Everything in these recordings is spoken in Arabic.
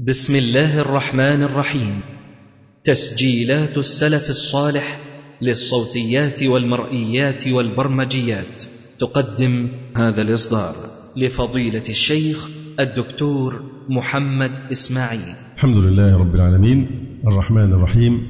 بسم الله الرحمن الرحيم تسجيلات السلف الصالح للصوتيات والمرئيات والبرمجيات تقدم هذا الاصدار لفضيله الشيخ الدكتور محمد اسماعيل الحمد لله رب العالمين الرحمن الرحيم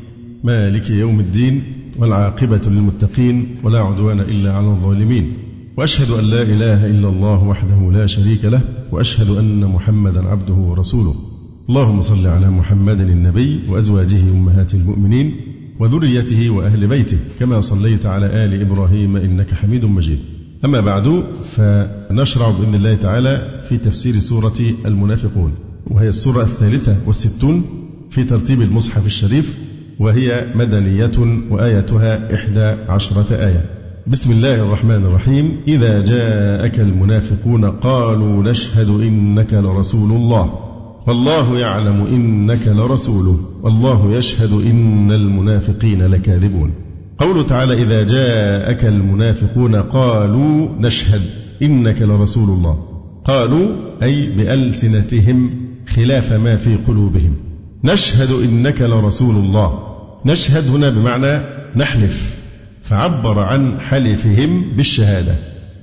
مالك يوم الدين والعاقبه للمتقين ولا عدوان الا على الظالمين واشهد ان لا اله الا الله وحده لا شريك له واشهد ان محمدا عبده ورسوله اللهم صل على محمد النبي وأزواجه أمهات المؤمنين وذريته وأهل بيته كما صليت على آل إبراهيم إنك حميد مجيد. أما بعد فنشرع بإذن الله تعالى في تفسير سورة المنافقون وهي السورة الثالثة والستون في ترتيب المصحف الشريف وهي مدنية وايتها إحدى عشرة آية. بسم الله الرحمن الرحيم إذا جاءك المنافقون قالوا نشهد إنك لرسول الله والله يعلم إنك لرسوله والله يشهد إن المنافقين لكاذبون. قوله تعالى إذا جاءك المنافقون قالوا نشهد إنك لرسول الله. قالوا أي بألسنتهم خلاف ما في قلوبهم. نشهد إنك لرسول الله. نشهد هنا بمعنى نحلف. فعبر عن حلفهم بالشهادة.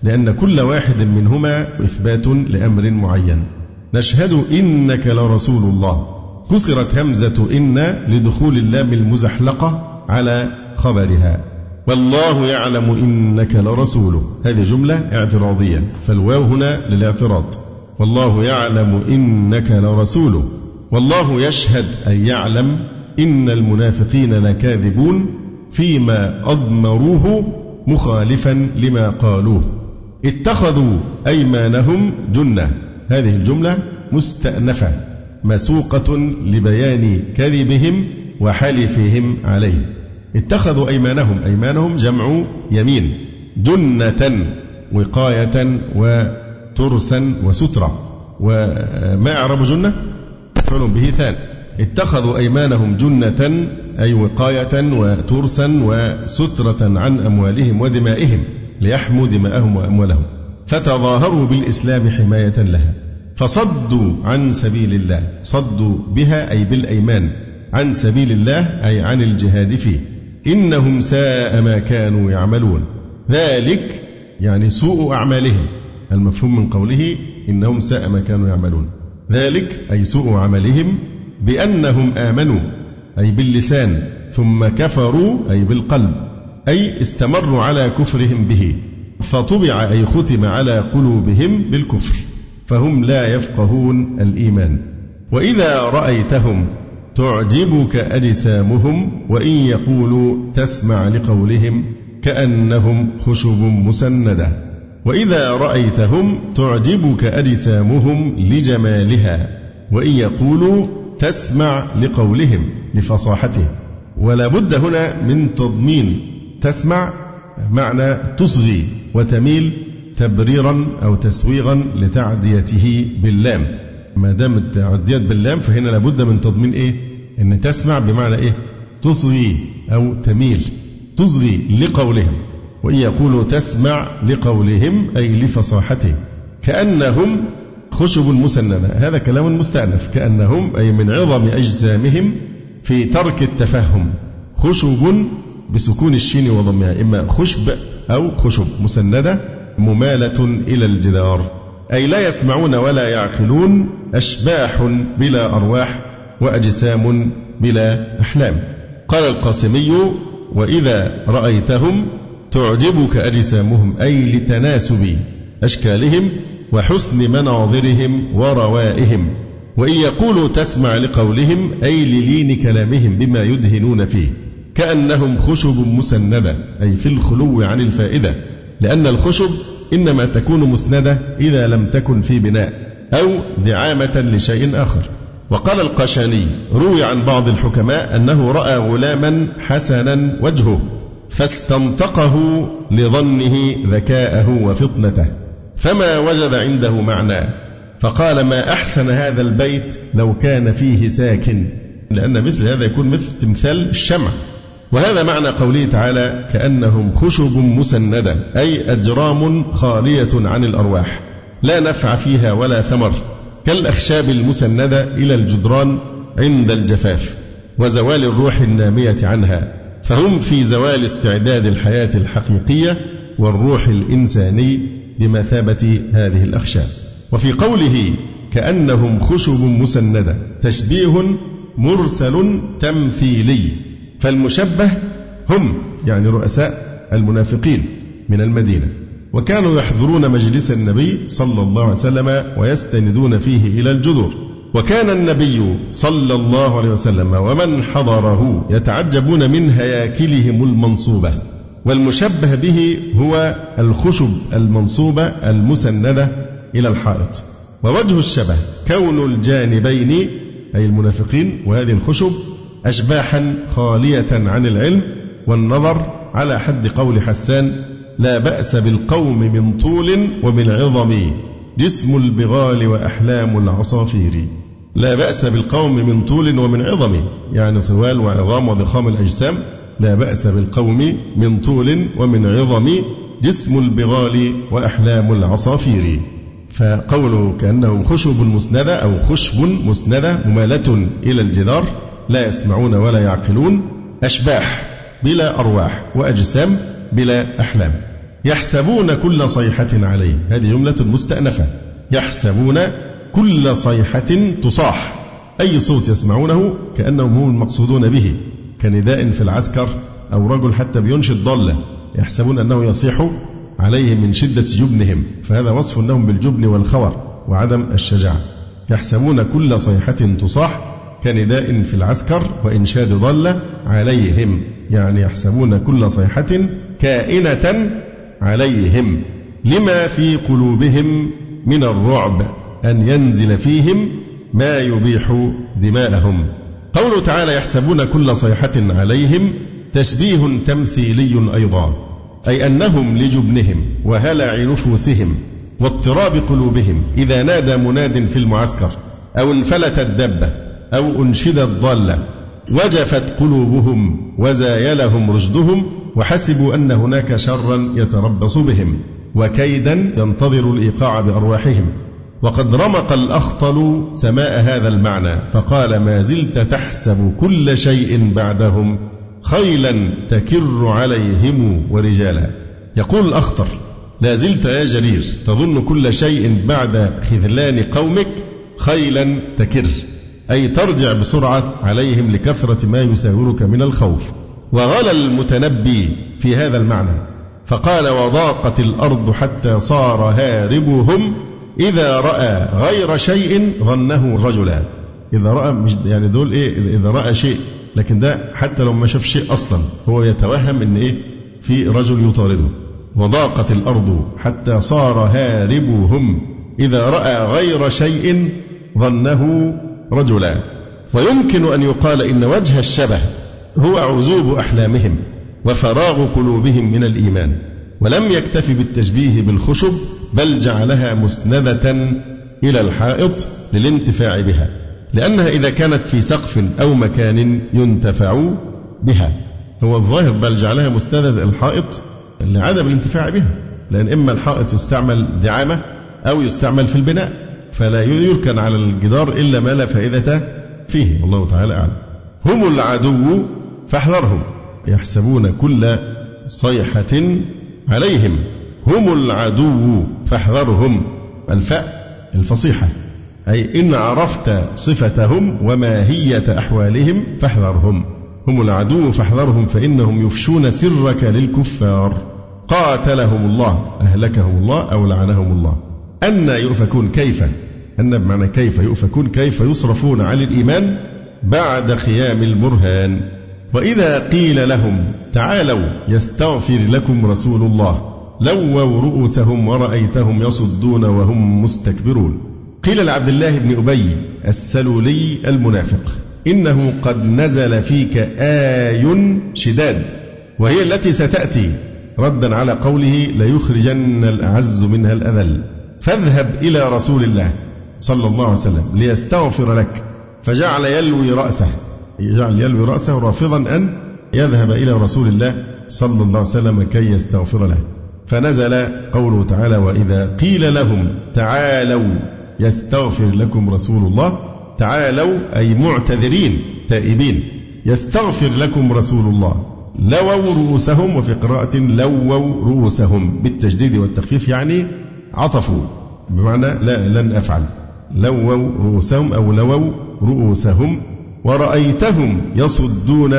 لأن كل واحد منهما إثبات لأمر معين. نشهد إنك لرسول الله. كسرت همزة إن لدخول اللام المزحلقة على خبرها. والله يعلم إنك لرسوله هذه جملة اعتراضية. فالواو هنا للاعتراض. والله يعلم إنك لرسوله والله يشهد أي يعلم إن المنافقين لكاذبون فيما أضمروه مخالفا لما قالوه. اتخذوا أيمانهم جنة. هذه الجملة مستأنفة مسوقة لبيان كذبهم وحلفهم عليه. اتخذوا أيمانهم أيمانهم جمع يمين جنة وقاية وترسا وسترة وما أعرب جنة؟ مفعول به ثان. اتخذوا أيمانهم جنة أي وقاية وترسا وسترة عن أموالهم ودمائهم ليحموا دماءهم وأموالهم. فتظاهروا بالإسلام حماية لها. فصدوا عن سبيل الله. صدوا بها أي بالأيمان. عن سبيل الله أي عن الجهاد فيه. إنهم ساء ما كانوا يعملون. ذلك يعني سوء أعمالهم. المفهوم من قوله إنهم ساء ما كانوا يعملون. ذلك أي سوء عملهم بأنهم آمنوا أي باللسان ثم كفروا أي بالقلب أي استمروا على كفرهم به. فطبع أي ختم على قلوبهم بالكفر فهم لا يفقهون الإيمان. وإذا رأيتهم تعجبك أجسامهم وإن يقولوا تسمع لقولهم كأنهم خشب مسندة. وإذا رأيتهم تعجبك أجسامهم لجمالها وإن يقولوا تسمع لقولهم لفصاحته ولا بد هنا من تضمين تسمع معنى تصغي وتميل تبريرا أو تسويغا لتعديته باللام. ما دام تعديت باللام فهنا لابد من تضمين إيه؟ أن تسمع بمعنى إيه؟ تصغي أو تميل. تصغي لقولهم وإن يقولوا تسمع لقولهم أي لفصاحتهم. كأنهم خشب مسندة هذا كلام مستأنف. كأنهم أي من عظم أجسامهم في ترك التفهم خشب بسكون الشين وضمها إما خشب أو خشب مسندة ممالة إلى الجدار. أي لا يسمعون ولا يعقلون أشباح بلا أرواح وأجسام بلا أحلام. قال القاسمي وإذا رأيتهم تعجبك أجسامهم أي لتناسب أشكالهم وحسن مناظرهم وروائهم. وإن يقولوا تسمع لقولهم أي للين كلامهم بما يدهنون فيه. كأنهم خشب مسندة أي في الخلو عن الفائدة لأن الخشب إنما تكون مسندة إذا لم تكن في بناء أو دعامة لشيء آخر. وقال القشاني روي عن بعض الحكماء أنه رأى غلاما حسنا وجهه فاستنطقه لظنه ذكاءه وفطنته فما وجد عنده معنى. فقال ما أحسن هذا البيت لو كان فيه ساكن لأن مثل هذا يكون مثل تمثال الشمع. وهذا معنى قوله تعالى كأنهم خشب مسندة أي أجرام خالية عن الأرواح لا نفع فيها ولا ثمر كالأخشاب المسندة إلى الجدران عند الجفاف وزوال الروح النامية عنها فهم في زوال استعداد الحياة الحقيقية والروح الإنساني بمثابة هذه الأخشاب. وفي قوله كأنهم خشب مسندة تشبيه مرسل تمثيلي فالمشبه هم يعني رؤساء المنافقين من المدينة. وكانوا يحضرون مجلس النبي صلى الله عليه وسلم ويستندون فيه إلى الجذور. وكان النبي صلى الله عليه وسلم ومن حضره يتعجبون من هياكلهم المنصوبة. والمشبه به هو الخشب المنصوبة المسندة إلى الحائط. ووجه الشبه كون الجانبين أي المنافقين وهذه الخشب أشباحا خالية عن العلم والنظر على حد قول حسان لا بأس بالقوم من طول ومن عظم جسم البغال وأحلام العصافير. لا بأس بالقوم من طول ومن عظم يعني طوال وعظام وضخام الأجسام. لا بأس بالقوم من طول ومن عظم جسم البغال وأحلام العصافير. فقوله كأنهم خشب مسندة أو خشب مسندة ممالة إلى الجدار لا يسمعون ولا يعقلون أشباح بلا أرواح وأجسام بلا أحلام. يحسبون كل صيحة عليه. هذه جملة مستأنفة. يحسبون كل صيحة تصاح. أي صوت يسمعونه كأنهم هم المقصودون به. كنداء في العسكر أو رجل حتى بينشد ضالة. يحسبون أنه يصيح عليهم من شدة جبنهم. فهذا وصف لهم بالجبن والخور وعدم الشجاعة. يحسبون كل صيحة تصاح. كنداء في العسكر وإنشاد ضالة عليهم. يعني يحسبون كل صيحة كائنة عليهم. لما في قلوبهم من الرعب أن ينزل فيهم ما يبيح دماءهم. قوله تعالى يحسبون كل صيحة عليهم تشبيه تمثيلي أيضا. أي أنهم لجبنهم وهلع نفوسهم واضطراب قلوبهم إذا نادى مناد في المعسكر أو انفلتت دبة أو أنشدت ضالة وجفت قلوبهم وزايلهم رشدهم وحسبوا أن هناك شرا يتربص بهم وكيدا ينتظر الإيقاع بأرواحهم. وقد رمق الأخطل سماء هذا المعنى فقال ما زلت تحسب كل شيء بعدهم خيلا تكر عليهم ورجالا. يقول الأخطر لا زلت يا جرير تظن كل شيء بعد خذلان قومك خيلا تكر. أي ترجع بسرعة عليهم لكثرة ما يساورك من الخوف. وغلى المتنبي في هذا المعنى فقال وضاقت الأرض حتى صار هاربهم إذا رأى غير شيء ظنه رجلا. إذا رأى مش يعني دول إيه إذا رأى شيء لكن ده حتى لو ما شاف شيء أصلا هو يتوهم إن إيه في رجل يطارده. وضاقت الأرض حتى صار هاربهم إذا رأى غير شيء ظنه رجلا ويمكن أن يقال إن وجه الشبه هو عزوب أحلامهم وفراغ قلوبهم من الإيمان ولم يكتف بالتشبيه بالخشب بل جعلها مسندة إلى الحائط للانتفاع بها لأنها إذا كانت في سقف أو مكان ينتفع بها. هو الظاهر بل جعلها مسندة الحائط لعدم الانتفاع بها لأن إما الحائط يستعمل دعامة أو يستعمل في البناء. فلا يركن على الجدار إلا ما لا فائدة فيه. والله تعالى أعلم. هم العدو فاحذرهم. يحسبون كل صيحة عليهم. هم العدو فاحذرهم. الفاء الفصيحة. أي إن عرفت صفتهم وماهية أحوالهم فاحذرهم. هم العدو فاحذرهم فإنهم يفشون سرك للكفار. قاتلهم الله أهلكهم الله أو لعنهم الله. أن يؤفكون كيف أن بمعنى كيف يؤفكون كيف يصرفون عن الإيمان بعد قيام البرهان وإذا قيل لهم تعالوا يستغفر لكم رسول الله لووا رؤوسهم ورأيتهم يصدون وهم مستكبرون. قيل لعبد الله بن أبي السلولي المنافق إنه قد نزل فيك آي شداد وهي التي ستأتي. ردا على قوله ليخرجن الأعز منها الأذل. فاذهب إلى رسول الله صلى الله عليه وسلم ليستغفر لك. فجعل يلوي رأسه. جعل يلوي رأسه رافضا أن يذهب إلى رسول الله صلى الله عليه وسلم كي يستغفر له. فنزل قوله تعالى وإذا قيل لهم تعالوا يستغفر لكم رسول الله. تعالوا أي معتذرين تائبين. يستغفر لكم رسول الله. لووا رؤوسهم وفي قراءة لووا رؤوسهم. بالتجديد والتخفيف يعني عطفوا بمعنى لا لن أفعل. لووا رؤوسهم أو لووا رؤوسهم ورأيتهم يصدون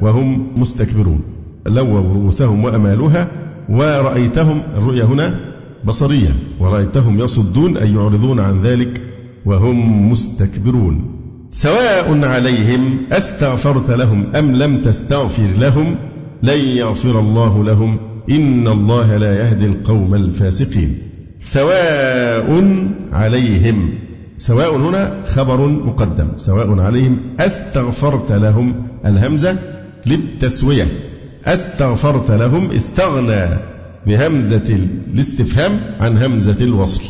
وهم مستكبرون. لووا رؤوسهم وأمالها ورأيتهم الرؤيا هنا بصرية ورأيتهم يصدون أي يعرضون عن ذلك وهم مستكبرون. سواء عليهم أستغفرت لهم أم لم تستغفر لهم لن يغفر الله لهم. إن الله لا يهدي القوم الفاسقين. سواء عليهم. سواء هنا خبر مقدم. سواء عليهم. أستغفرت لهم. الهمزة للتسوية. أستغفرت لهم. استغنى بهمزة الاستفهام عن همزة الوصل.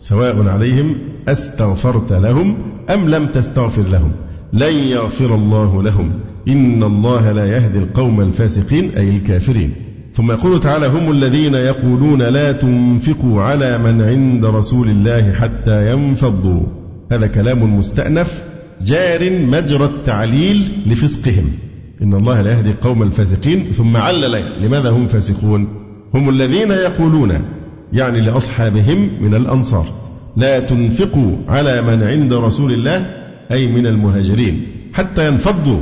سواء عليهم. أستغفرت لهم. أم لم تستغفر لهم. لن يغفر الله لهم. إن الله لا يهدي القوم الفاسقين أي الكافرين. ثم يقول تعالى هم الذين يقولون لا تنفقوا على من عند رسول الله حتى ينفضوا. هذا كلام مستأنف جار مجرى التعليل لفسقهم. إن الله لا يهدي القوم الفاسقين ثم علل لماذا هم فاسقون؟ هم الذين يقولون يعني لأصحابهم من الأنصار لا تنفقوا على من عند رسول الله أي من المهاجرين حتى ينفضوا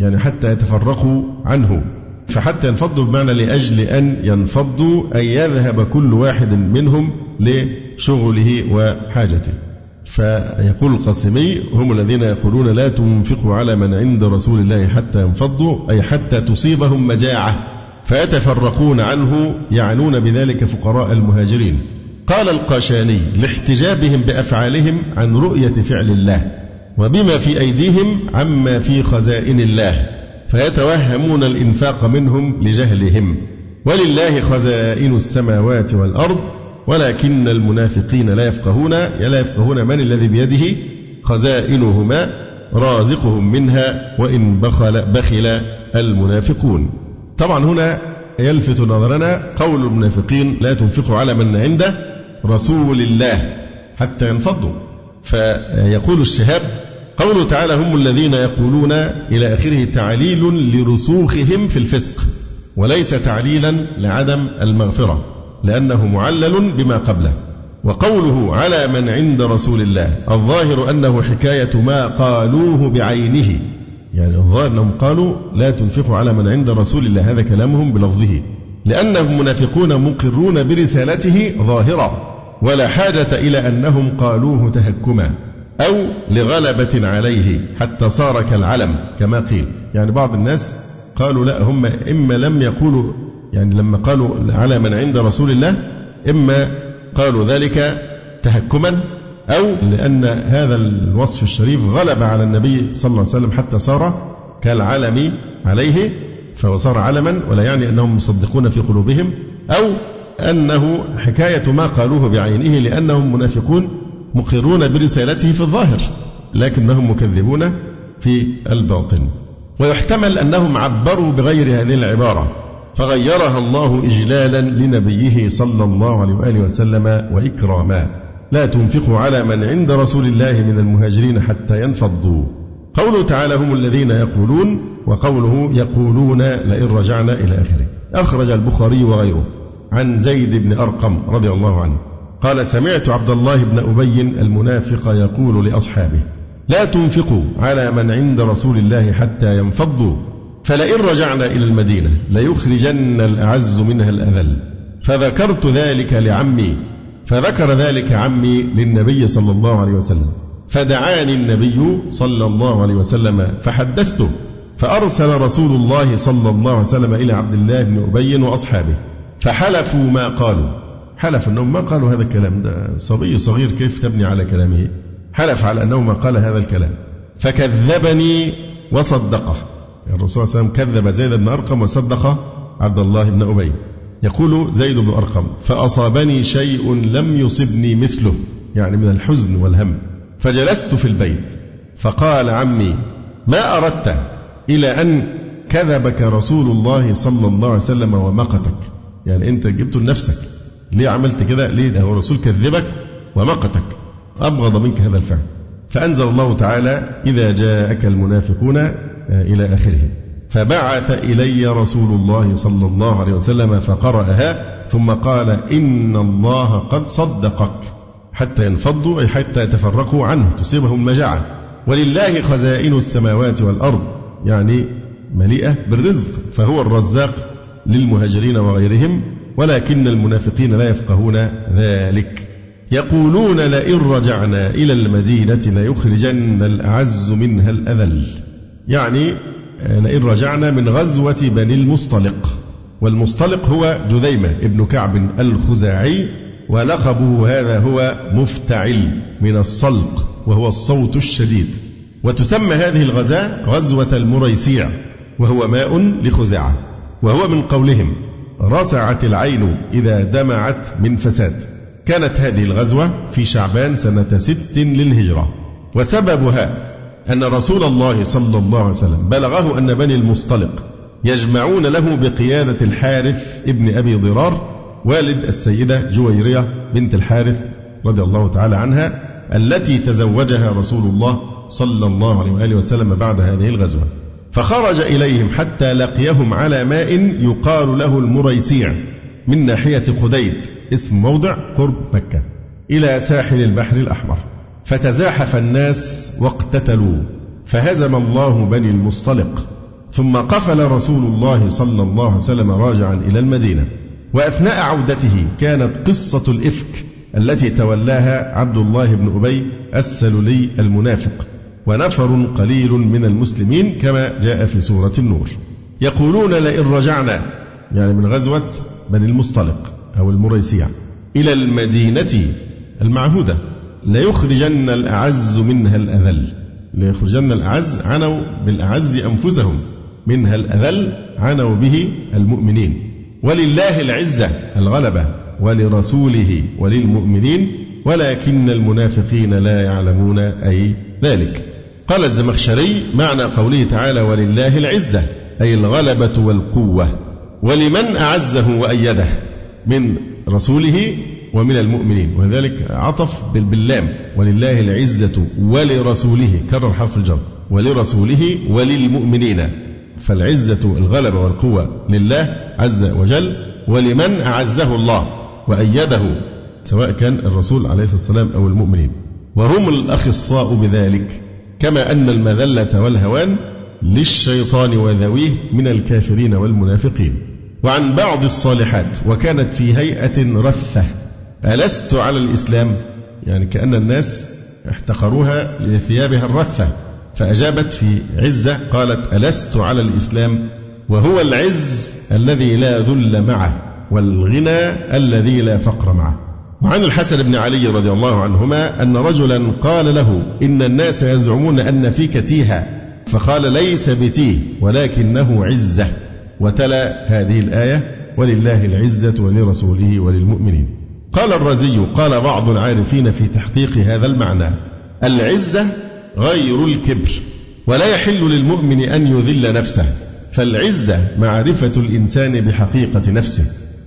يعني حتى يتفرقوا عنه. فحتى ينفضوا بمعنى لأجل أن ينفضوا أي يذهب كل واحد منهم لشغله وحاجته. فيقول القاسمي هم الذين يقولون لا تنفقوا على من عند رسول الله حتى ينفضوا أي حتى تصيبهم مجاعة فيتفرقون عنه يعنون بذلك فقراء المهاجرين. قال القاشاني لاحتجابهم بأفعالهم عن رؤية فعل الله وبما في أيديهم عما في خزائن الله. فيتوهمون الإنفاق منهم لجهلهم ولله خزائن السماوات والأرض ولكن المنافقين لا يفقهون لا يفقهون من الذي بيده؟ خزائنهما رازقهم منها وإن بخل بخل المنافقون. طبعا هنا يلفت نظرنا قول المنافقين لا تنفقوا على من عند رسول الله حتى ينفضوا. فيقول الشهاب قوله تعالى هم الذين يقولون إلى آخره تعليل لرسوخهم في الفسق وليس تعليلا لعدم المغفرة لأنه معلل بما قبله وقوله على من عند رسول الله الظاهر أنه حكاية ما قالوه بعينه يعني الظاهر أنهم قالوا لا تنفقوا على من عند رسول الله هذا كلامهم بلفظه لأنهم منافقون مقرون برسالته ظاهرة ولا حاجة إلى أنهم قالوه تهكما. أو لغلبة عليه حتى صار كالعلم كما قيل. يعني بعض الناس قالوا لا هم إما لم يقولوا يعني لما قالوا على من عند رسول الله إما قالوا ذلك تهكما أو لأن هذا الوصف الشريف غلب على النبي صلى الله عليه وسلم حتى صار كالعلم عليه فهو صار علما ولا يعني أنهم مصدقون في قلوبهم أو أنه حكاية ما قالوه بعينه لأنهم منافقون مقرون برسالته في الظاهر لكنهم مكذبون في الباطن. ويحتمل أنهم عبروا بغير هذه العبارة فغيرها الله إجلالا لنبيه صلى الله عليه وآله وسلم وإكراما. لا تنفقوا على من عند رسول الله من المهاجرين حتى ينفضوا. قوله تعالى هم الذين يقولون وقوله يقولون لئن رجعنا إلى آخره. أخرج البخاري وغيره عن زيد بن أرقم رضي الله عنه. قال سمعت عبد الله بن أبي المنافق يقول لأصحابه لا تنفقوا على من عند رسول الله حتى ينفضوا فلئن رجعنا إلى المدينة ليخرجن الأعز منها الأذل. فذكرت ذلك لعمي فذكر ذلك عمي للنبي صلى الله عليه وسلم. فدعاني النبي صلى الله عليه وسلم فحدثته فأرسل رسول الله صلى الله عليه وسلم إلى عبد الله بن أبي وأصحابه فحلفوا ما قالوا. حلف أنهم ما قالوا هذا الكلام. ده صبي صغير كيف تبني على كلامه؟ حلف على أنه ما قال هذا الكلام. فكذبني وصدقه. الرسول صلى الله عليه وسلم كذب زيد بن أرقم وصدق عبد الله بن أبي. يقول زيد بن أرقم فأصابني شيء لم يصبني مثله يعني من الحزن والهم. فجلست في البيت فقال عمي ما أردت إلى أن كذبك رسول الله صلى الله عليه وسلم ومقتك؟ يعني أنت جبته لنفسك. ليه عملت كده؟ ليه؟ ده هو الرسول كذبك ومقتك. أبغض منك هذا الفعل. فأنزل الله تعالى إذا جاءك المنافقون آه، إلى آخره فبعث إلي رسول الله صلى الله عليه وسلم فقرأها ثم قال إن الله قد صدقك. حتى ينفضوا أي حتى يتفرقوا عنه تصيبهم مجاعة. ولله خزائن السماوات والأرض يعني مليئة بالرزق. فهو الرزاق للمهاجرين وغيرهم. ولكن المنافقين لا يفقهون ذلك. يقولون لئن رجعنا إلى المدينة ليخرجن الأعز منها الأذل. يعني لئن رجعنا من غزوة بني المصطلق. والمصطلق هو جذيمة ابن كعب الخزاعي ولقبه هذا هو مفتعل من الصلق وهو الصوت الشديد. وتسمى هذه الغزاة غزوة المريسيع وهو ماء لخزاعة وهو من قولهم. رسعت العين إذا دمعت من فساد. كانت هذه الغزوة في شعبان سنة ست للهجرة. وسببها أن رسول الله صلى الله عليه وسلم بلغه أن بني المصطلق يجمعون له بقيادة الحارث ابن أبي ضرار والد السيدة جويرية بنت الحارث رضي الله تعالى عنها التي تزوجها رسول الله صلى الله عليه وآله وسلم بعد هذه الغزوة. فخرج إليهم حتى لقيهم على ماء يقال له المريسيع من ناحية قديد اسم موضع قرب مكة إلى ساحل البحر الأحمر. فتزاحف الناس واقتتلوا. فهزم الله بني المصطلق. ثم قفل رسول الله صلى الله عليه وسلم راجعا إلى المدينة. وأثناء عودته كانت قصة الإفك التي تولاها عبد الله بن أبي السلولي المنافق. ونفر قليل من المسلمين كما جاء في سورة النور. يقولون لئن رجعنا يعني من غزوة بني المصطلق أو المريسيع إلى المدينة المعهودة ليخرجن الأعز منها الأذل. ليخرجن الأعز عنوا بالأعز أنفسهم منها الأذل عنوا به المؤمنين. ولله العزة الغلبة ولرسوله وللمؤمنين ولكن المنافقين لا يعلمون أي ذلك. قال الزمخشري معنى قوله تعالى ولله العزة أي الغلبة والقوة ولمن أعزه وأيده من رسوله ومن المؤمنين وذلك عطف باللام ولله العزة ولرسوله كرر حرف الجر ولرسوله وللمؤمنين فالعزة الغلبة والقوة لله عز وجل ولمن أعزه الله وأيده سواء كان الرسول عليه الصلاة والسلام أو المؤمنين. وهم الأخصاء بذلك. كما أن المذلة والهوان للشيطان وذويه من الكافرين والمنافقين. وعن بعض الصالحات وكانت في هيئة رثة. ألست على الإسلام؟ يعني كأن الناس احتقروها لثيابها الرثة. فأجابت في عزة قالت ألست على الإسلام؟ وهو العز الذي لا ذل معه والغنى الذي لا فقر معه. وعن الحسن بن علي رضي الله عنهما أن رجلا قال له إن الناس يزعمون أن فيك تيها. فقال ليس بتيه ولكنه عزة. وتلا هذه الآية ولله العزة ولرسوله وللمؤمنين. قال الرزي قال بعض العارفين في تحقيق هذا المعنى العزة غير الكبر ولا يحل للمؤمن أن يذل نفسه. فالعزة معرفة الإنسان بحقيقة نفسه.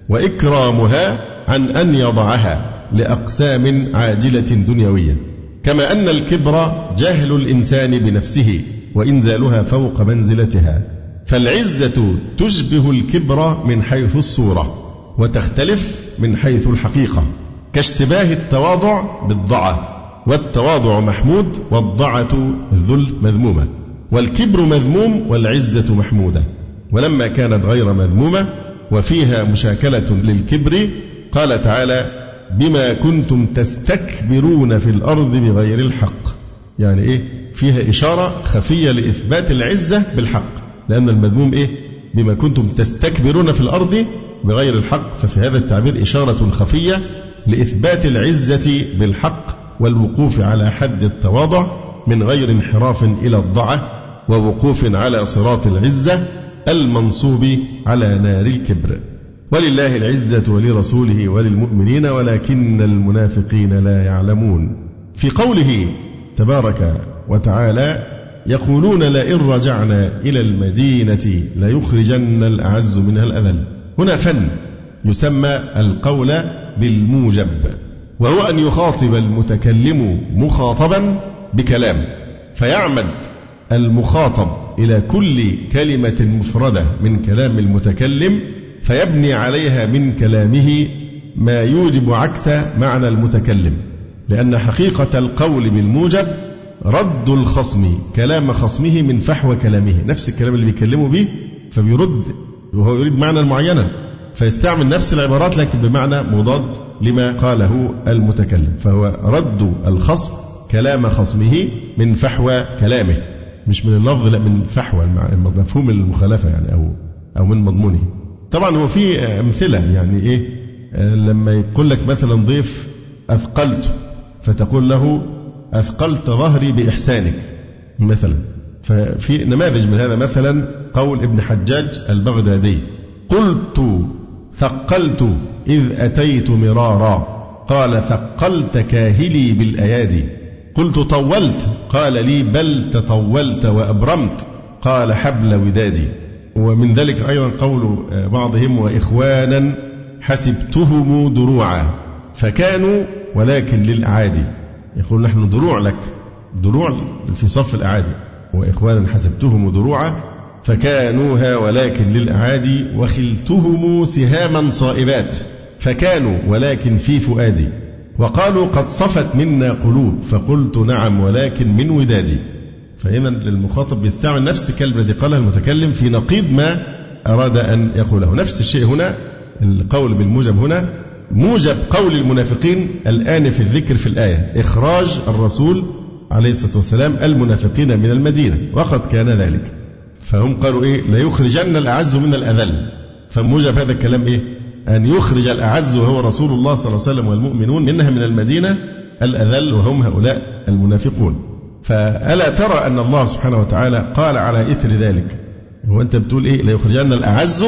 وإكرامها عن أن يضعها لأقسام عاجلة دنيوية. كما أن الكبر جهل الإنسان بنفسه وإنزالها فوق منزلتها. فالعزة تشبه الكبر من حيث الصورة وتختلف من حيث الحقيقة. كاشتباه التواضع بالضعة والتواضع محمود والضعة الذل مذمومة والكبر مذموم والعزة محمودة. ولما كانت غير مذمومة وفيها مشاكلة للكبر. قال تعالى بما كنتم تستكبرون في الأرض بغير الحق. يعني إيه؟ فيها إشارة خفية لإثبات العزة بالحق. لأن المذموم إيه؟ بما كنتم تستكبرون في الأرض بغير الحق. ففي هذا التعبير إشارة خفية لإثبات العزة بالحق والوقوف على حد التواضع من غير انحراف إلى الضعة ووقوف على صراط العزة. المنصوب على نار الكبر. ولله العزة ولرسوله وللمؤمنين ولكن المنافقين لا يعلمون. في قوله تبارك وتعالى يقولون لئن رجعنا إلى المدينة ليخرجن الأعز منها الأذل. هنا فن يسمى القول بالموجب وهو أن يخاطب المتكلم مخاطبا بكلام فيعمد المخاطب إلى كل كلمة مفردة من كلام المتكلم فيبني عليها من كلامه ما يوجب عكس معنى المتكلم. لأن حقيقة القول بالموجب رد الخصم كلام خصمه من فحوى كلامه. نفس الكلام اللي بيكلمه به فبيرد وهو يريد معنى معينا فيستعمل نفس العبارات لكن بمعنى مضاد لما قاله المتكلم فهو رد الخصم كلام خصمه من فحوى كلامه. مش من اللفظ لا من فحوى مفهوم المخالفة يعني أو أو من مضمونه. طبعا هو في أمثلة يعني إيه لما يقول لك مثلا ضيف أثقلت فتقول له أثقلت ظهري بإحسانك مثلا. ففي نماذج من هذا مثلا قول ابن حجاج البغدادي قلت ثقلت إذ أتيت مرارا قال ثقلت كاهلي بالأيادي. قلت طولت. قال لي بل تطولت وأبرمت. قال حبل ودادي. ومن ذلك أيضا قول بعضهم وإخوانا حسبتهم دروعا. فكانوا ولكن للأعادي. يقول نحن دروع لك. دروع في صف الأعادي. وإخوانا حسبتهم دروعا. فكانوها ولكن للأعادي. وخلتهم سهاما صائبات. فكانوا ولكن في فؤادي. وقالوا قد صفت منا قلوب فقلت نعم ولكن من ودادي. فإذا المخاطب بيستعمل نفس الكلمة التي قالها المتكلم في نقيض ما أراد أن يقوله. نفس الشيء هنا القول بالموجب هنا. موجب قول المنافقين الآن في الذكر في الآية. إخراج الرسول عليه الصلاة والسلام المنافقين من المدينة وقد كان ذلك. فهم قالوا إيه؟ ليخرجن الأعز من الأذل. فموجب هذا الكلام إيه؟ أن يخرج الأعز وهو رسول الله صلى الله عليه وسلم والمؤمنون منها من المدينة الأذل وهم هؤلاء المنافقون. فألا ترى أن الله سبحانه وتعالى قال على إثر ذلك؟ هو أنت بتقول إيه؟ ليخرجن الأعز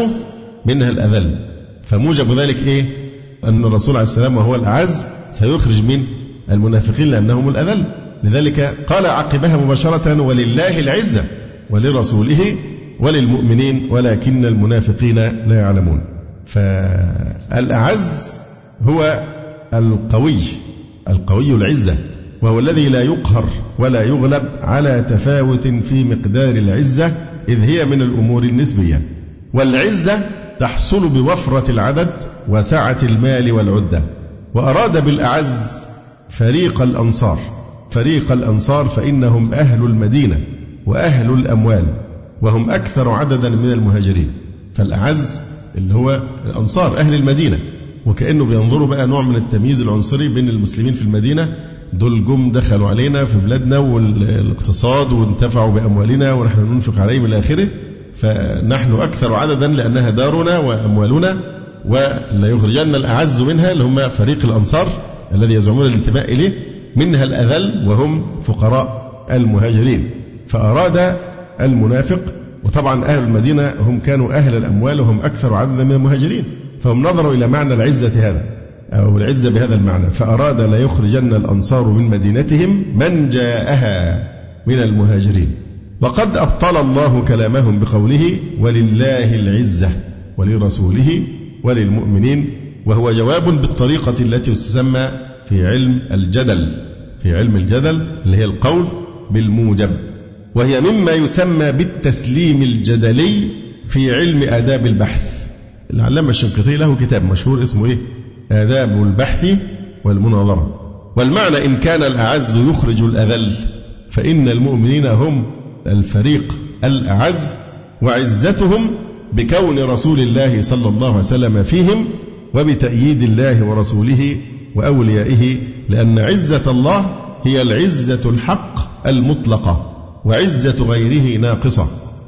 منها الأذل. فموجب ذلك إيه؟ أن الرسول عليه السلام وهو الأعز سيخرج من المنافقين لأنهم الأذل. لذلك قال عقبها مباشرة ولله العزة ولرسوله وللمؤمنين ولكن المنافقين لا يعلمون. فالأعز هو القوي القوي العزة وهو الذي لا يقهر ولا يغلب على تفاوت في مقدار العزة إذ هي من الأمور النسبية. والعزة تحصل بوفرة العدد وسعة المال والعدة. وأراد بالأعز فريق الأنصار فريق الأنصار فإنهم أهل المدينة وأهل الأموال وهم أكثر عددا من المهاجرين. فالأعز اللي هو الأنصار أهل المدينة. وكأنه بينظروا بقى نوع من التمييز العنصري بين المسلمين في المدينة. دول جم دخلوا علينا في بلادنا والاقتصاد وانتفعوا بأموالنا ونحن ننفق عليهم إلى آخره. فنحن أكثر عددا لأنها دارنا وأموالنا ولا يخرجن الأعز منها اللي هم فريق الأنصار الذي يزعمون الانتماء إليه. منها الأذل وهم فقراء المهاجرين. فأراد المنافق وطبعا أهل المدينة هم كانوا أهل الأموال وهم أكثر عددا من المهاجرين فهم نظروا إلى معنى العزة هذا أو العزة بهذا المعنى فأراد ليخرجن الأنصار من مدينتهم من جاءها من المهاجرين. وقد أبطل الله كلامهم بقوله ولله العزة ولرسوله وللمؤمنين وهو جواب بالطريقة التي تسمى في علم الجدل في علم الجدل اللي هي القول بالموجب. وهي مما يسمى بالتسليم الجدلي في علم آداب البحث. العلامة الشنقيطي له كتاب مشهور اسمه إيه؟ آداب البحث والمناظرة. والمعنى إن كان الأعز يخرج الأذل فإن المؤمنين هم الفريق الأعز وعزتهم بكون رسول الله صلى الله عليه وسلم فيهم وبتأييد الله ورسوله وأوليائه لأن عزة الله هي العزة الحق المطلقة. وعزة غيره ناقصة.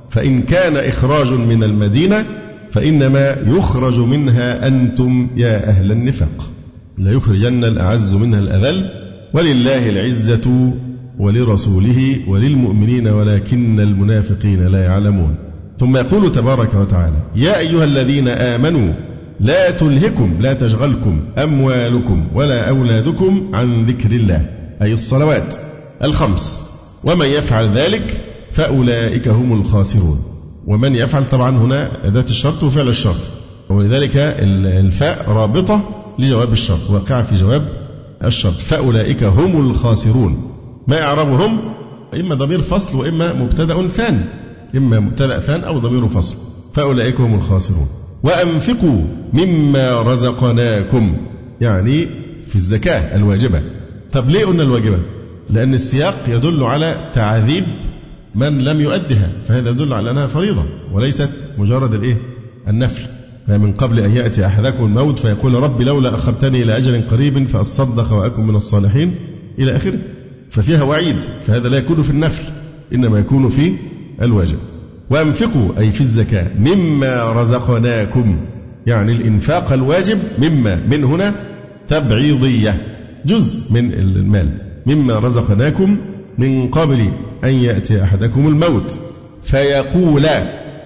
فإن كان إخراج من المدينة فإنما يخرج منها أنتم يا أهل النفاق. ليخرجن الأعز منها الأذل ولله العزة ولرسوله وللمؤمنين ولكن المنافقين لا يعلمون. ثم يقول تبارك وتعالى يا أيها الذين آمنوا لا تلهكم لا تشغلكم أموالكم ولا أولادكم عن ذكر الله. أي الصلوات الخمس. ومن يفعل ذلك فأولئك هم الخاسرون. ومن يفعل طبعا هنا أداة الشرط وفعل الشرط. ولذلك الفاء رابطة لجواب الشرط واقعة في جواب الشرط. فأولئك هم الخاسرون. ما إعرابهم إما ضمير فصل وإما مبتدأ ثان. إما مبتدأ ثان أو ضمير فصل. فأولئك هم الخاسرون. وأنفقوا مما رزقناكم. يعني في الزكاة الواجبة. طب ليه قلنا الواجبة. لأن السياق يدل على تعذيب من لم يؤدها فهذا يدل على أنها فريضة وليست مجرد الإيه؟ النفل. من قبل أن يأتي أحدكم الموت فيقول ربي لولا أخرتني إلى أجل قريب فأصدق وأكن من الصالحين إلى آخره. ففيها وعيد فهذا لا يكون في النفل إنما يكون في الواجب وأنفقوا أي في الزكاة مما رزقناكم. يعني الإنفاق الواجب مما من هنا تبعيضية جزء من المال. مما رزقناكم من قبل أن يأتي أحدكم الموت. فيقول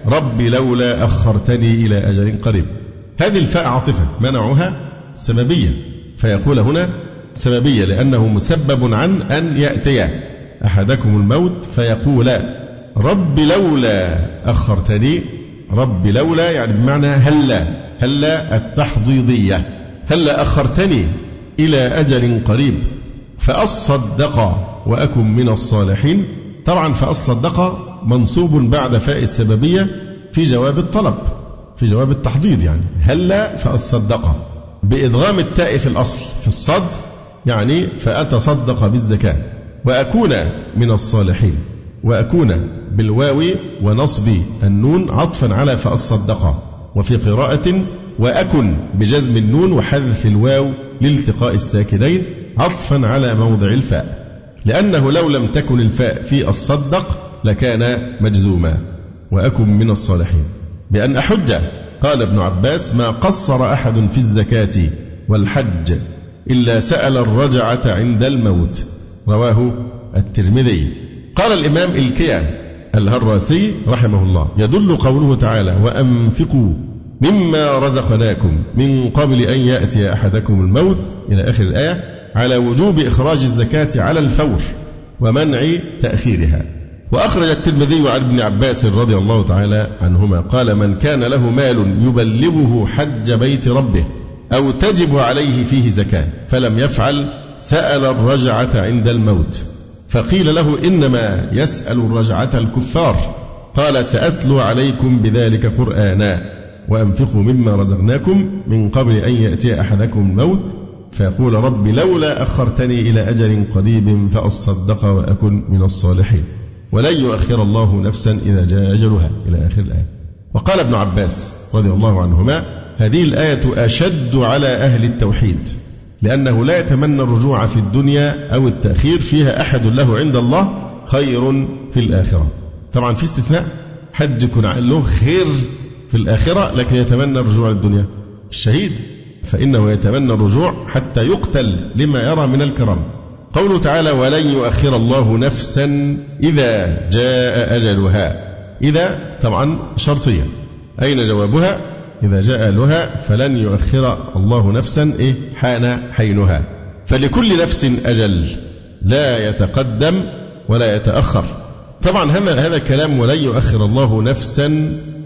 رب لولا أخرتني إلى أجل قريب. هذه الفاء عاطفة منعها سببية. فيقول هنا سببية لأنه مسبب عن أن يأتي أحدكم الموت. فيقول رب لولا أخرتني رب لولا يعني بمعنى هلا هلا التحضيضية هلا أخرتني إلى أجل قريب. فأصدق وأكن من الصالحين. طبعا فأصدق منصوب بعد فاء السببية في جواب الطلب في جواب التحضيض يعني. هلا فأصدق. بإدغام التاء في الأصل في الصد يعني فأتصدق بالزكاة. وأكون من الصالحين. وأكون بالواو ونصب النون عطفا على فأصدق. وفي قراءة وأكن بجزم النون وحذف الواو لالتقاء الساكنين عطفا على موضع الفاء. لأنه لو لم تكن الفاء في الصدق لكان مجزوما. وأكن من الصالحين. بأن أحج قال ابن عباس ما قصر أحد في الزكاة والحج إلا سأل الرجعة عند الموت. رواه الترمذي. قال الإمام إلكيان الهراسي رحمه الله يدل قوله تعالى وأنفقوا مما رزقناكم من قبل أن يأتي أحدكم الموت إلى آخر الآية على وجوب إخراج الزكاة على الفور ومنع تأخيرها. وأخرج الترمذي عن ابن عباس رضي الله تعالى عنهما قال من كان له مال يبلغه حج بيت ربه أو تجب عليه فيه زكاة فلم يفعل سأل الرجعة عند الموت. فقيل له إنما يسأل الرجعة الكفار قال سأتلو عليكم بذلك قرآنا وأنفقوا مما رزقناكم من قبل أن يأتي أحدكم الموت فيقول رب لولا أخرتني إلى أجل قريب فأصدق وأكن من الصالحين. ولن يؤخر الله نفسا إذا جاء أجلها. إلى آخر الآية. وقال ابن عباس رضي الله عنهما هذه الآية أشد على أهل التوحيد لأنه لا يتمنى الرجوع في الدنيا أو التأخير فيها أحد له عند الله خير في الآخرة. طبعا في استثناء حد يكون له خير في الآخرة لكن يتمنى الرجوع للدنيا. الشهيد فإنه يتمنى الرجوع حتى يقتل لما يرى من الكرم. قوله تعالى ولن يؤخر الله نفسا إذا جاء أجلها. إذا طبعا شرطية أين جوابها؟ إذا جاء أهلها فلن يؤخر الله نفسا إيه؟ حان حينها. فلكل نفس أجل لا يتقدم ولا يتأخر. طبعا هذا الكلام ولن يؤخر الله نفسا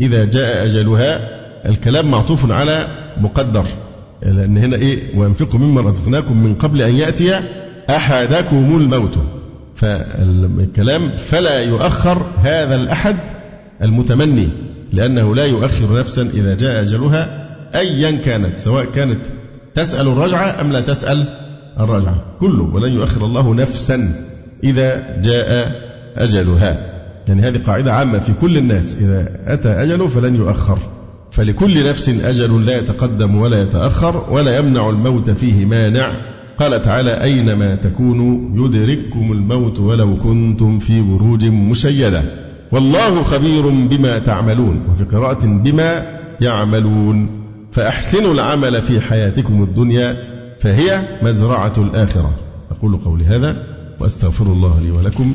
إذا جاء أجلها. الكلام معطوف على مقدر. لأن هنا إيه؟ وينفقوا مما رزقناكم من قبل أن يأتي أحدكم الموت. فالكلام فلا يؤخر هذا الأحد المتمني لأنه لا يؤخر نفسا إذا جاء أجلها أيا كانت سواء كانت تسأل الرجعة أم لا تسأل الرجعة. كله ولن يؤخر الله نفسا إذا جاء أجلها. يعني هذه قاعدة عامة في كل الناس. إذا أتى أجله فلن يؤخر. فلكل نفس أجل لا يتقدم ولا يتأخر ولا يمنع الموت فيه مانع. قال تعالى أينما تكونوا يدرككم الموت ولو كنتم في بروج مشيدة. والله خبير بما تعملون. وفي قراءة بما يعملون. فأحسنوا العمل في حياتكم الدنيا فهي مزرعة الآخرة. أقول قولي هذا وأستغفر الله لي ولكم